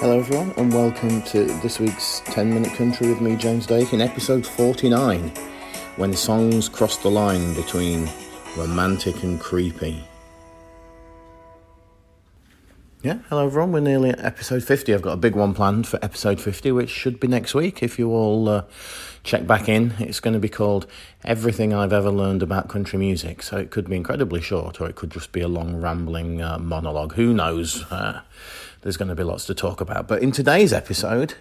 Hello, everyone, and welcome to this week's 10 Minute Country with me, James Dake, in episode 49 when songs cross the line between romantic and creepy. Yeah, hello everyone. We're nearly at episode 50. I've got a big one planned for episode 50, which should be next week if you all uh, check back in. It's going to be called Everything I've Ever Learned About Country Music. So it could be incredibly short or it could just be a long, rambling uh, monologue. Who knows? Uh, there's going to be lots to talk about. But in today's episode,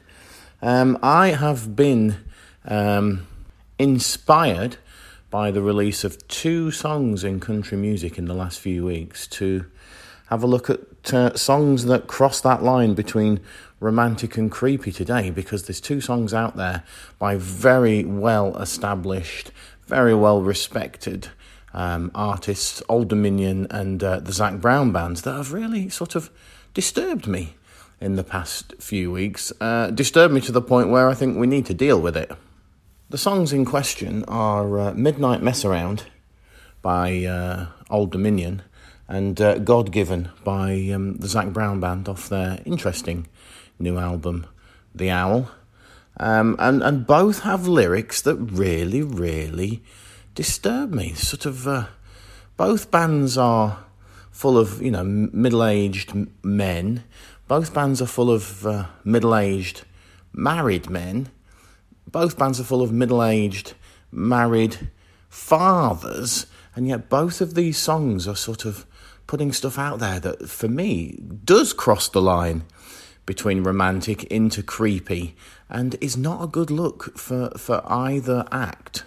um, I have been um, inspired by the release of two songs in country music in the last few weeks to have a look at uh, songs that cross that line between romantic and creepy today because there's two songs out there by very well established, very well respected um, artists, Old Dominion and uh, the Zac Brown bands that have really sort of disturbed me in the past few weeks. Uh, disturbed me to the point where I think we need to deal with it. The songs in question are uh, Midnight Mess Around by uh, Old Dominion and uh, God Given by um, the Zac Brown Band off their interesting new album, The Owl. Um, and, and both have lyrics that really, really disturb me. Sort of, uh, both bands are full of, you know, middle aged men. Both bands are full of uh, middle aged married men. Both bands are full of middle aged married fathers. And yet, both of these songs are sort of putting stuff out there that, for me, does cross the line between romantic into creepy and is not a good look for, for either act.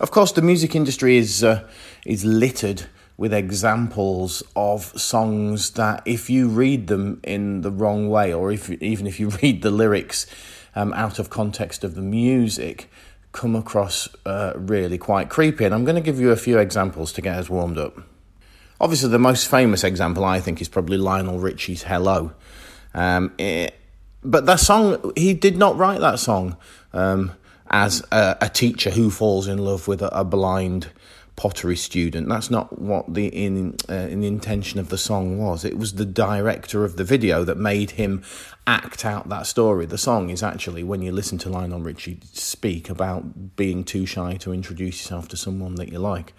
Of course, the music industry is, uh, is littered with examples of songs that, if you read them in the wrong way, or if even if you read the lyrics um, out of context of the music, come across uh, really quite creepy. And I'm going to give you a few examples to get us warmed up. Obviously, the most famous example I think is probably Lionel Richie's "Hello," um, it, but that song he did not write that song um, as a, a, teacher who falls in love with a, a blind pottery student. That's not what the in uh, in the intention of the song was. It was the director of the video that made him act out that story. The song is actually when you listen to Lionel Richie speak about being too shy to introduce yourself to someone that you like.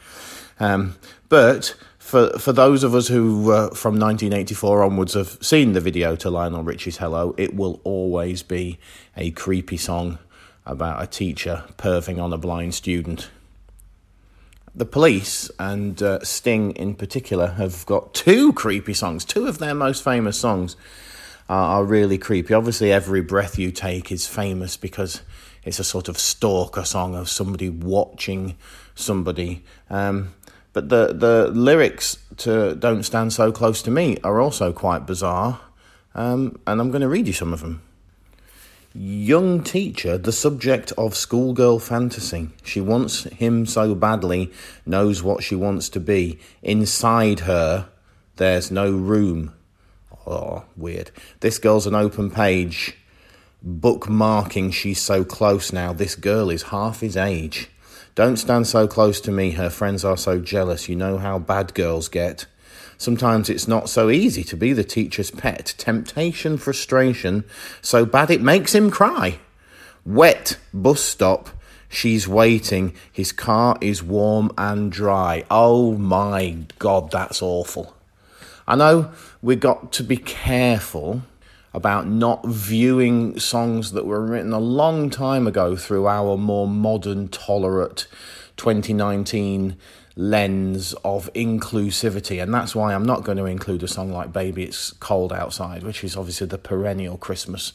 Um, but for for those of us who uh, from 1984 onwards have seen the video to Lionel Richie's Hello, it will always be a creepy song about a teacher perving on a blind student the police and uh, Sting in particular have got two creepy songs. Two of their most famous songs are, are, really creepy. Obviously, Every Breath You Take is famous because it's a sort of stalker song of somebody watching somebody. Um, but the, the lyrics to Don't Stand So Close to Me are also quite bizarre. Um, and I'm going to read you some of them. Young teacher, the subject of schoolgirl fantasy. She wants him so badly, knows what she wants to be. Inside her, there's no room. Oh, weird. This girl's an open page. Bookmarking, she's so close now. This girl is half his age. Don't stand so close to me, her friends are so jealous. You know how bad girls get. Sometimes it's not so easy to be the teacher's pet. Temptation, frustration, so bad it makes him cry. Wet bus stop. She's waiting. His car is warm and dry. Oh my God, that's awful. I know we've got to be careful about not viewing songs that were written a long time ago through our more modern, tolerant 2019 lens of inclusivity, and that's why I'm not going to include a song like "Baby It's Cold Outside," which is obviously the perennial Christmas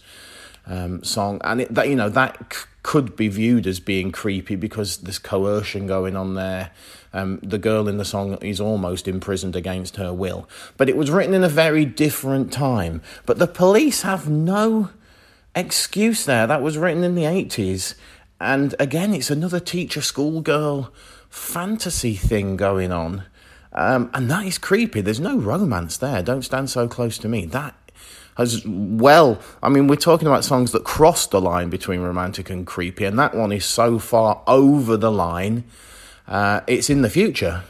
um, song, and it, that you know that c- could be viewed as being creepy because there's coercion going on there. Um, the girl in the song is almost imprisoned against her will, but it was written in a very different time. But the police have no excuse there. That was written in the 80s. And again, it's another teacher schoolgirl fantasy thing going on. Um, and that is creepy. There's no romance there. Don't stand so close to me. That has well, I mean, we're talking about songs that cross the line between romantic and creepy, and that one is so far over the line, uh, it's in the future.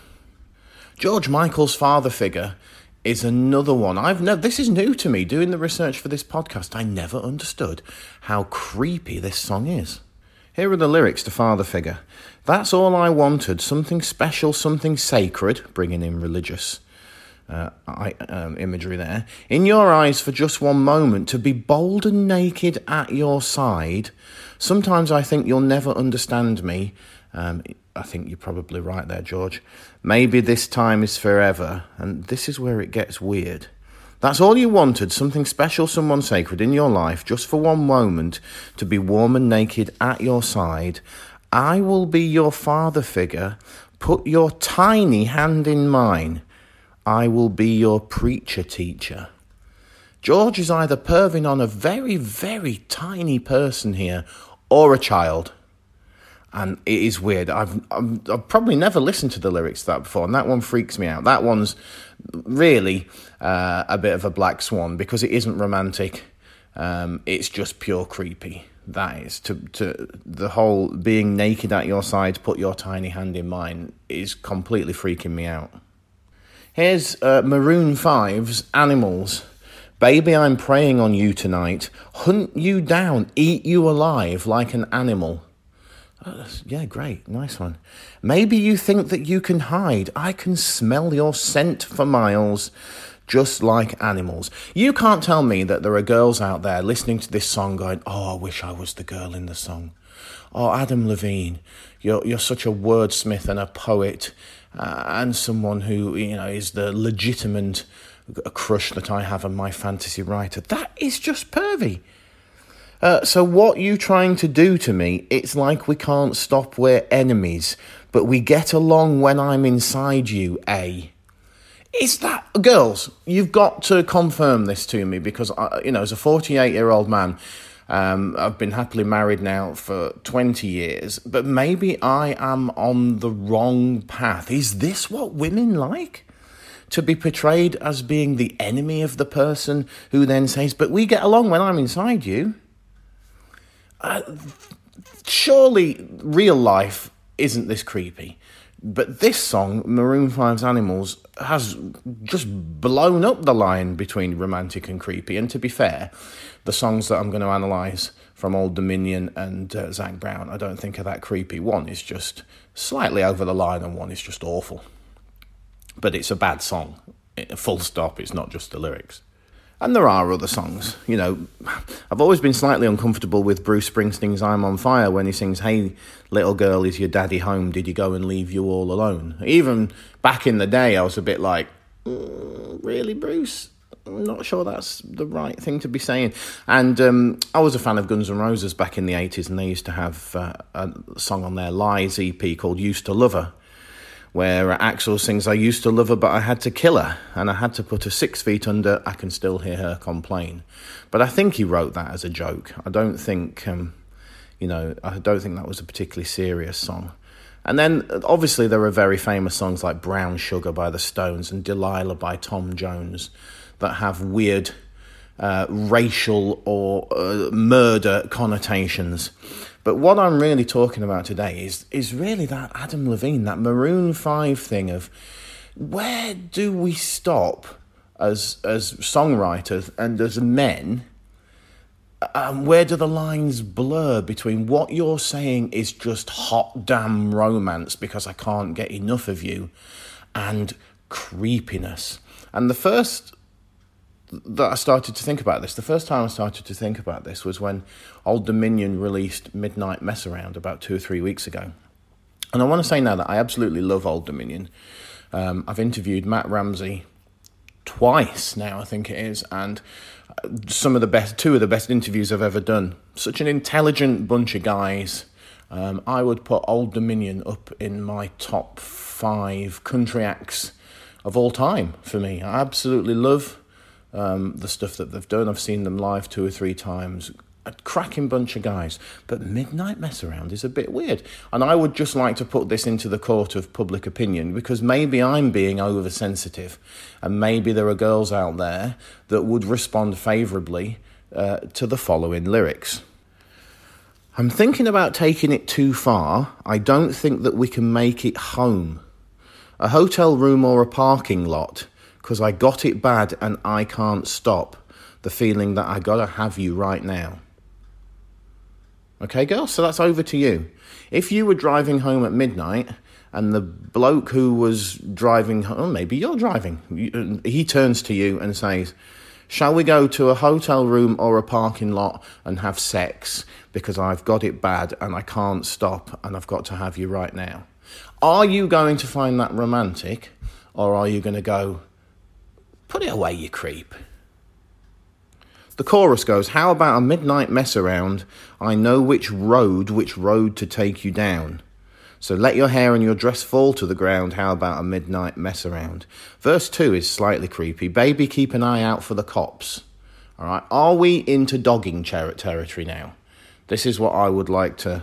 George Michael's father figure is another one. I've never, this is new to me doing the research for this podcast. I never understood how creepy this song is. Here are the lyrics to Father Figure. That's all I wanted, something special, something sacred, bringing in religious uh, um, imagery there. In your eyes for just one moment, to be bold and naked at your side. Sometimes I think you'll never understand me. Um, I think you're probably right there, George. Maybe this time is forever, and this is where it gets weird. That's all you wanted something special, someone sacred in your life, just for one moment, to be warm and naked at your side. I will be your father figure. Put your tiny hand in mine. I will be your preacher teacher. George is either perving on a very, very tiny person here or a child. And it is weird. I've, I've, I've probably never listened to the lyrics to that before, and that one freaks me out. That one's really uh, a bit of a black swan because it isn't romantic. Um, it's just pure creepy. That is to to the whole being naked at your side, put your tiny hand in mine is completely freaking me out. Here's uh, Maroon 5's Animals. Baby, I'm preying on you tonight. Hunt you down, eat you alive like an animal. Yeah, great. Nice one. Maybe you think that you can hide. I can smell your scent for miles, just like animals. You can't tell me that there are girls out there listening to this song going, Oh, I wish I was the girl in the song. Oh, Adam Levine, you're, you're such a wordsmith and a poet uh, and someone who you know is the legitimate crush that I have on my fantasy writer. That is just pervy. Uh, so what you trying to do to me? It's like we can't stop. We're enemies, but we get along when I'm inside you. A. Is that girls? You've got to confirm this to me because I, you know, as a 48 year old man um, I've been happily married now for 20 years, but maybe I am on the wrong path. Is this what women like? To be portrayed as being the enemy of the person who then says, But we get along when I'm inside you. Uh, surely real life isn't this creepy. But this song, Maroon 5's Animals, has just blown up the line between romantic and creepy. And to be fair, the songs that I'm going to analyse from Old Dominion and uh, Zac Brown, I don't think are that creepy. One is just slightly over the line, and one is just awful. But it's a bad song. Full stop. It's not just the lyrics. And there are other songs. You know, I've always been slightly uncomfortable with Bruce Springsteen's I'm on Fire when he sings, Hey, little girl, is your daddy home? Did you go and leave you all alone? Even back in the day, I was a bit like, mm, Really, Bruce? I'm not sure that's the right thing to be saying. And um, I was a fan of Guns N' Roses back in the 80s, and they used to have uh, a song on their Lies EP called Used to Love Her, where Axl sings, I used to love her, but I had to kill her, and I had to put her six feet under. I can still hear her complain. But I think he wrote that as a joke. I don't think, um, you know, I don't think that was a particularly serious song. And then obviously there are very famous songs like Brown Sugar by the Stones and Delilah by Tom Jones that have weird uh, racial or uh, murder connotations. But what I'm really talking about today is is really that Adam Levine, that Maroon Five thing of where do we stop as as songwriters and as men? Um, where do the lines blur between what you're saying is just hot damn romance because I can't get enough of you and creepiness? And the first that I started to think about this. The first time I started to think about this was when Old Dominion released Midnight Mess Around about two or three weeks ago. And I want to say now that I absolutely love Old Dominion. Um, I've interviewed Matt Ramsey twice now, I think it is, and uh, some of the best, two of the best interviews I've ever done. Such an intelligent bunch of guys. Um, I would put Old Dominion up in my top five country acts of all time for me. I absolutely love um, the stuff that they've done. I've seen them live two or three times. A cracking bunch of guys. But Midnight Mess Around is a bit weird. And I would just like to put this into the court of public opinion because maybe I'm being oversensitive. And maybe there are girls out there that would respond favourably uh, to the following lyrics. I'm thinking about taking it too far. I don't think that we can make it home. A hotel room or a parking lot because I got it bad and I can't stop the feeling that I gotta have you right now. Okay, girl, so that's over to you. If you were driving home at midnight and the bloke who was driving home, maybe you're driving, uh, he turns to you and says, Shall we go to a hotel room or a parking lot and have sex because I've got it bad and I can't stop and I've got to have you right now? Are you going to find that romantic or are you going to go, put it away, you creep? The chorus goes, How about a midnight mess around? I know which road, which road to take you down. So let your hair and your dress fall to the ground. How about a midnight mess around? Verse 2 is slightly creepy. Baby, keep an eye out for the cops. All right. Are we into dogging ter- territory now? This is what I would like to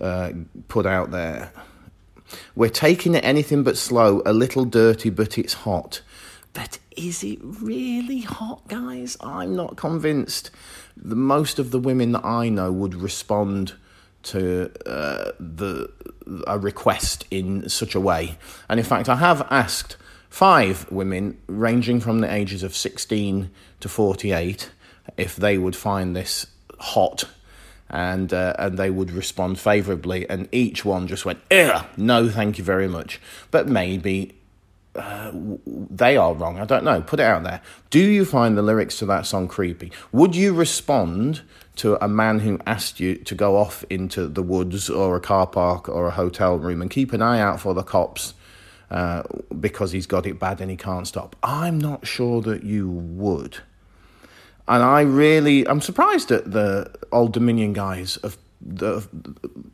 uh, put out there. We're taking it anything but slow, a little dirty, but it's hot. But is it really hot, guys? I'm not convinced. The, most of the women that I know would respond to uh, the a request in such a way. And in fact, I have asked five women, ranging from the ages of 16 to 48, if they would find this hot. And uh, and they would respond favourably, and each one just went, "Ugh, no, thank you very much." But maybe uh, they are wrong. I don't know. Put it out there. Do you find the lyrics to that song creepy? Would you respond to a man who asked you to go off into the woods or a car park or a hotel room and keep an eye out for the cops uh, because he's got it bad and he can't stop. I'm not sure that you would. And I really, I'm surprised that the Old Dominion guys have, have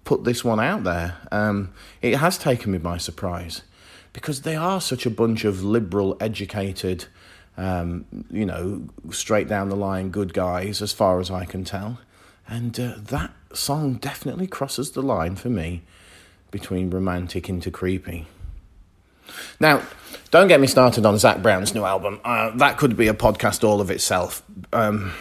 put this one out there. Um, it has taken me by surprise because they are such a bunch of liberal, educated, um, you know, straight down the line good guys, as far as I can tell. And uh, that song definitely crosses the line for me between romantic into creepy. Now, don't get me started on Zac Brown's new album. Uh, that could be a podcast all of itself. Um,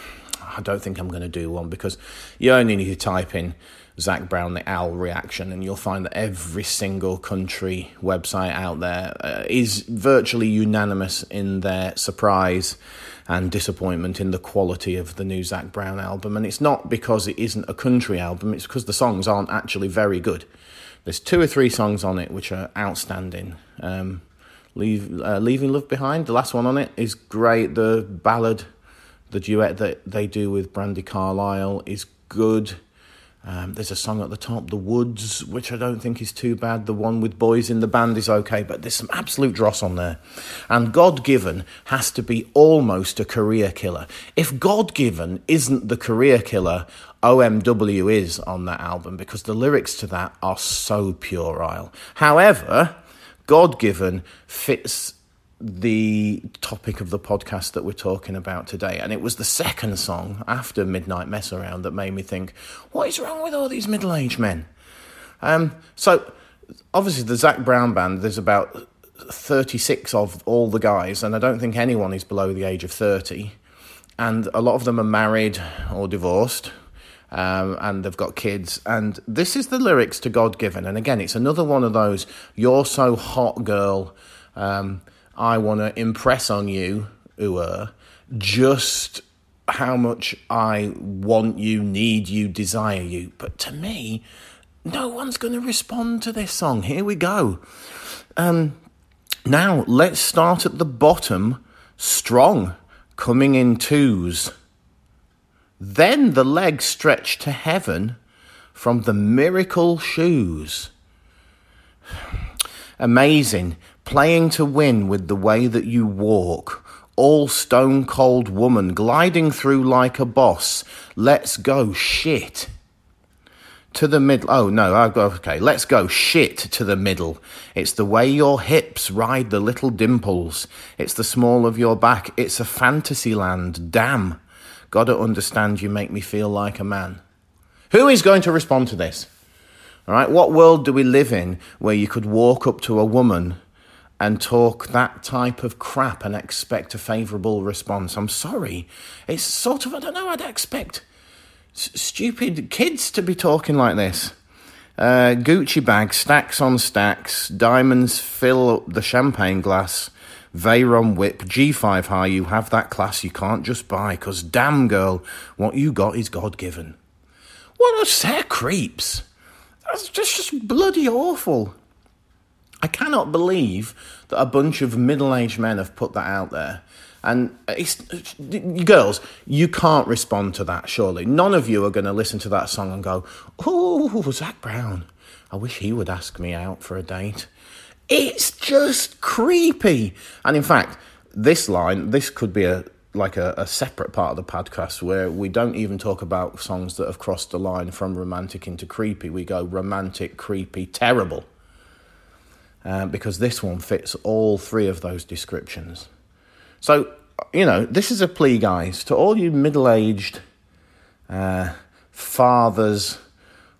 I don't think I'm going to do one because you only need to type in Zac Brown, the owl reaction, and you'll find that every single country website out there uh, is virtually unanimous in their surprise and disappointment in the quality of the new Zac Brown album. And it's not because it isn't a country album, it's because the songs aren't actually very good. There's two or three songs on it which are outstanding. Um, Leave, uh, Leaving Love Behind, the last one on it, is great. The ballad, the duet that they do with Brandi Carlile is good. Um, there's a song at the top, The Woods, which I don't think is too bad. The one with boys in the band is okay, but there's some absolute dross on there. And God Given has to be almost a career killer. If God Given isn't the career killer, OMW is on that album because the lyrics to that are so puerile. However, God Given fits the topic of the podcast that we're talking about today. And it was the second song after Midnight Mess Around that made me think, what is wrong with all these middle aged men? Um, so, obviously, the Zac Brown band, there's about 36 of all the guys, and I don't think anyone is below the age of 30. And a lot of them are married or divorced. Um, and they've got kids. And this is the lyrics to God Given. And again, it's another one of those, you're so hot, girl. Um, I want to impress on you, Ua, just how much I want you, need you, desire you. But to me, no one's going to respond to this song. Here we go. Um, now, let's start at the bottom, strong, coming in twos. Then the legs stretch to heaven from the miracle shoes. Amazing playing to win with the way that you walk. All stone cold woman gliding through like a boss. Let's go shit. To the middle. Oh no, I've got okay. Let's go shit to the middle. It's the way your hips ride the little dimples. It's the small of your back. It's a fantasy land. Damn. Gotta understand you make me feel like a man. Who is going to respond to this? All right, what world do we live in where you could walk up to a woman and talk that type of crap and expect a favourable response. I'm sorry. It's sort of, I don't know, I'd expect s- stupid kids to be talking like this. Uh, Gucci bag, stacks on stacks, diamonds fill up the champagne glass. Veyron Whip, G5 High, you have that class you can't just buy, because damn girl, what you got is God given. What a set of creeps! That's just, just bloody awful. I cannot believe that a bunch of middle aged men have put that out there. And it's, girls, you can't respond to that, surely. None of you are going to listen to that song and go, Oh, Zac Brown, I wish he would ask me out for a date. It's just creepy. And in fact, this line, this could be a like a, a, separate part of the podcast where we don't even talk about songs that have crossed the line from romantic into creepy. We go romantic, creepy, terrible. Uh, because this one fits all three of those descriptions. So, you know, this is a plea, guys, to all you middle aged uh, fathers,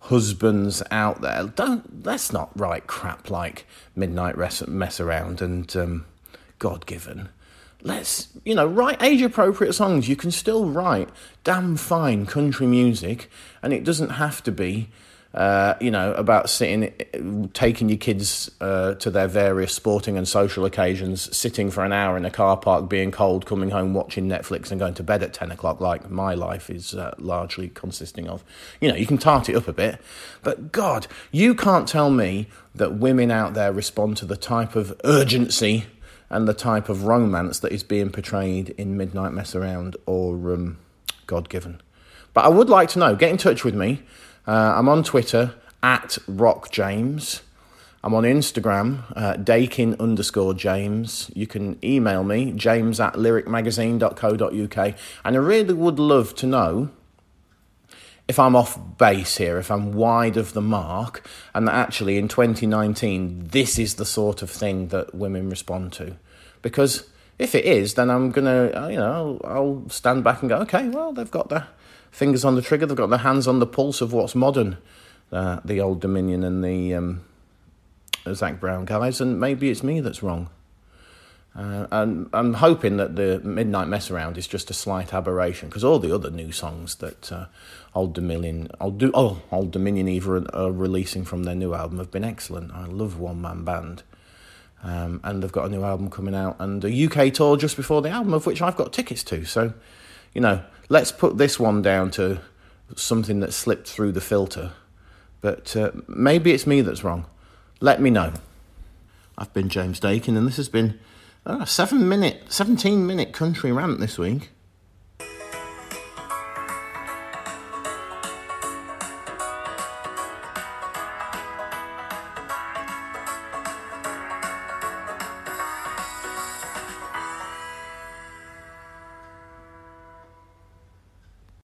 husbands out there. Don't let's not write crap like Midnight Mess Around and um, God Given. Let's, you know, write age appropriate songs. You can still write damn fine country music, and it doesn't have to be uh, you know, about sitting, taking your kids uh, to their various sporting and social occasions, sitting for an hour in a car park, being cold, coming home, watching Netflix, and going to bed at 10 o'clock, like my life is uh, largely consisting of. You know, you can tart it up a bit, but God, you can't tell me that women out there respond to the type of urgency and the type of romance that is being portrayed in Midnight Mess Around or um, God Given. But I would like to know, get in touch with me. Uh, I'm on Twitter at Rock James. I'm on Instagram, uh, Daykin underscore James. You can email me, james at lyricmagazine.co.uk. And I really would love to know if I'm off base here, if I'm wide of the mark, and that actually in 2019, this is the sort of thing that women respond to. Because if it is, then I'm going to, uh, you know, I'll, stand back and go, okay, well, they've got the fingers on the trigger. They've got their hands on the pulse of what's modern. Uh, the Old Dominion and the um, Zac Brown guys, and maybe it's me that's wrong. Uh, and I'm hoping that the Midnight Mess Around is just a slight aberration because all the other new songs that uh, Old Dominion, Old, Do- oh, Old Dominion either are releasing from their new album have been excellent. I love One Man Band. Um, and they've got a new album coming out and a UK tour just before the album, of which I've got tickets to. So, you know, let's put this one down to something that slipped through the filter. But uh, maybe it's me that's wrong. Let me know. I've been James Daykin, and this has been a seven minute, 17 minute country rant this week.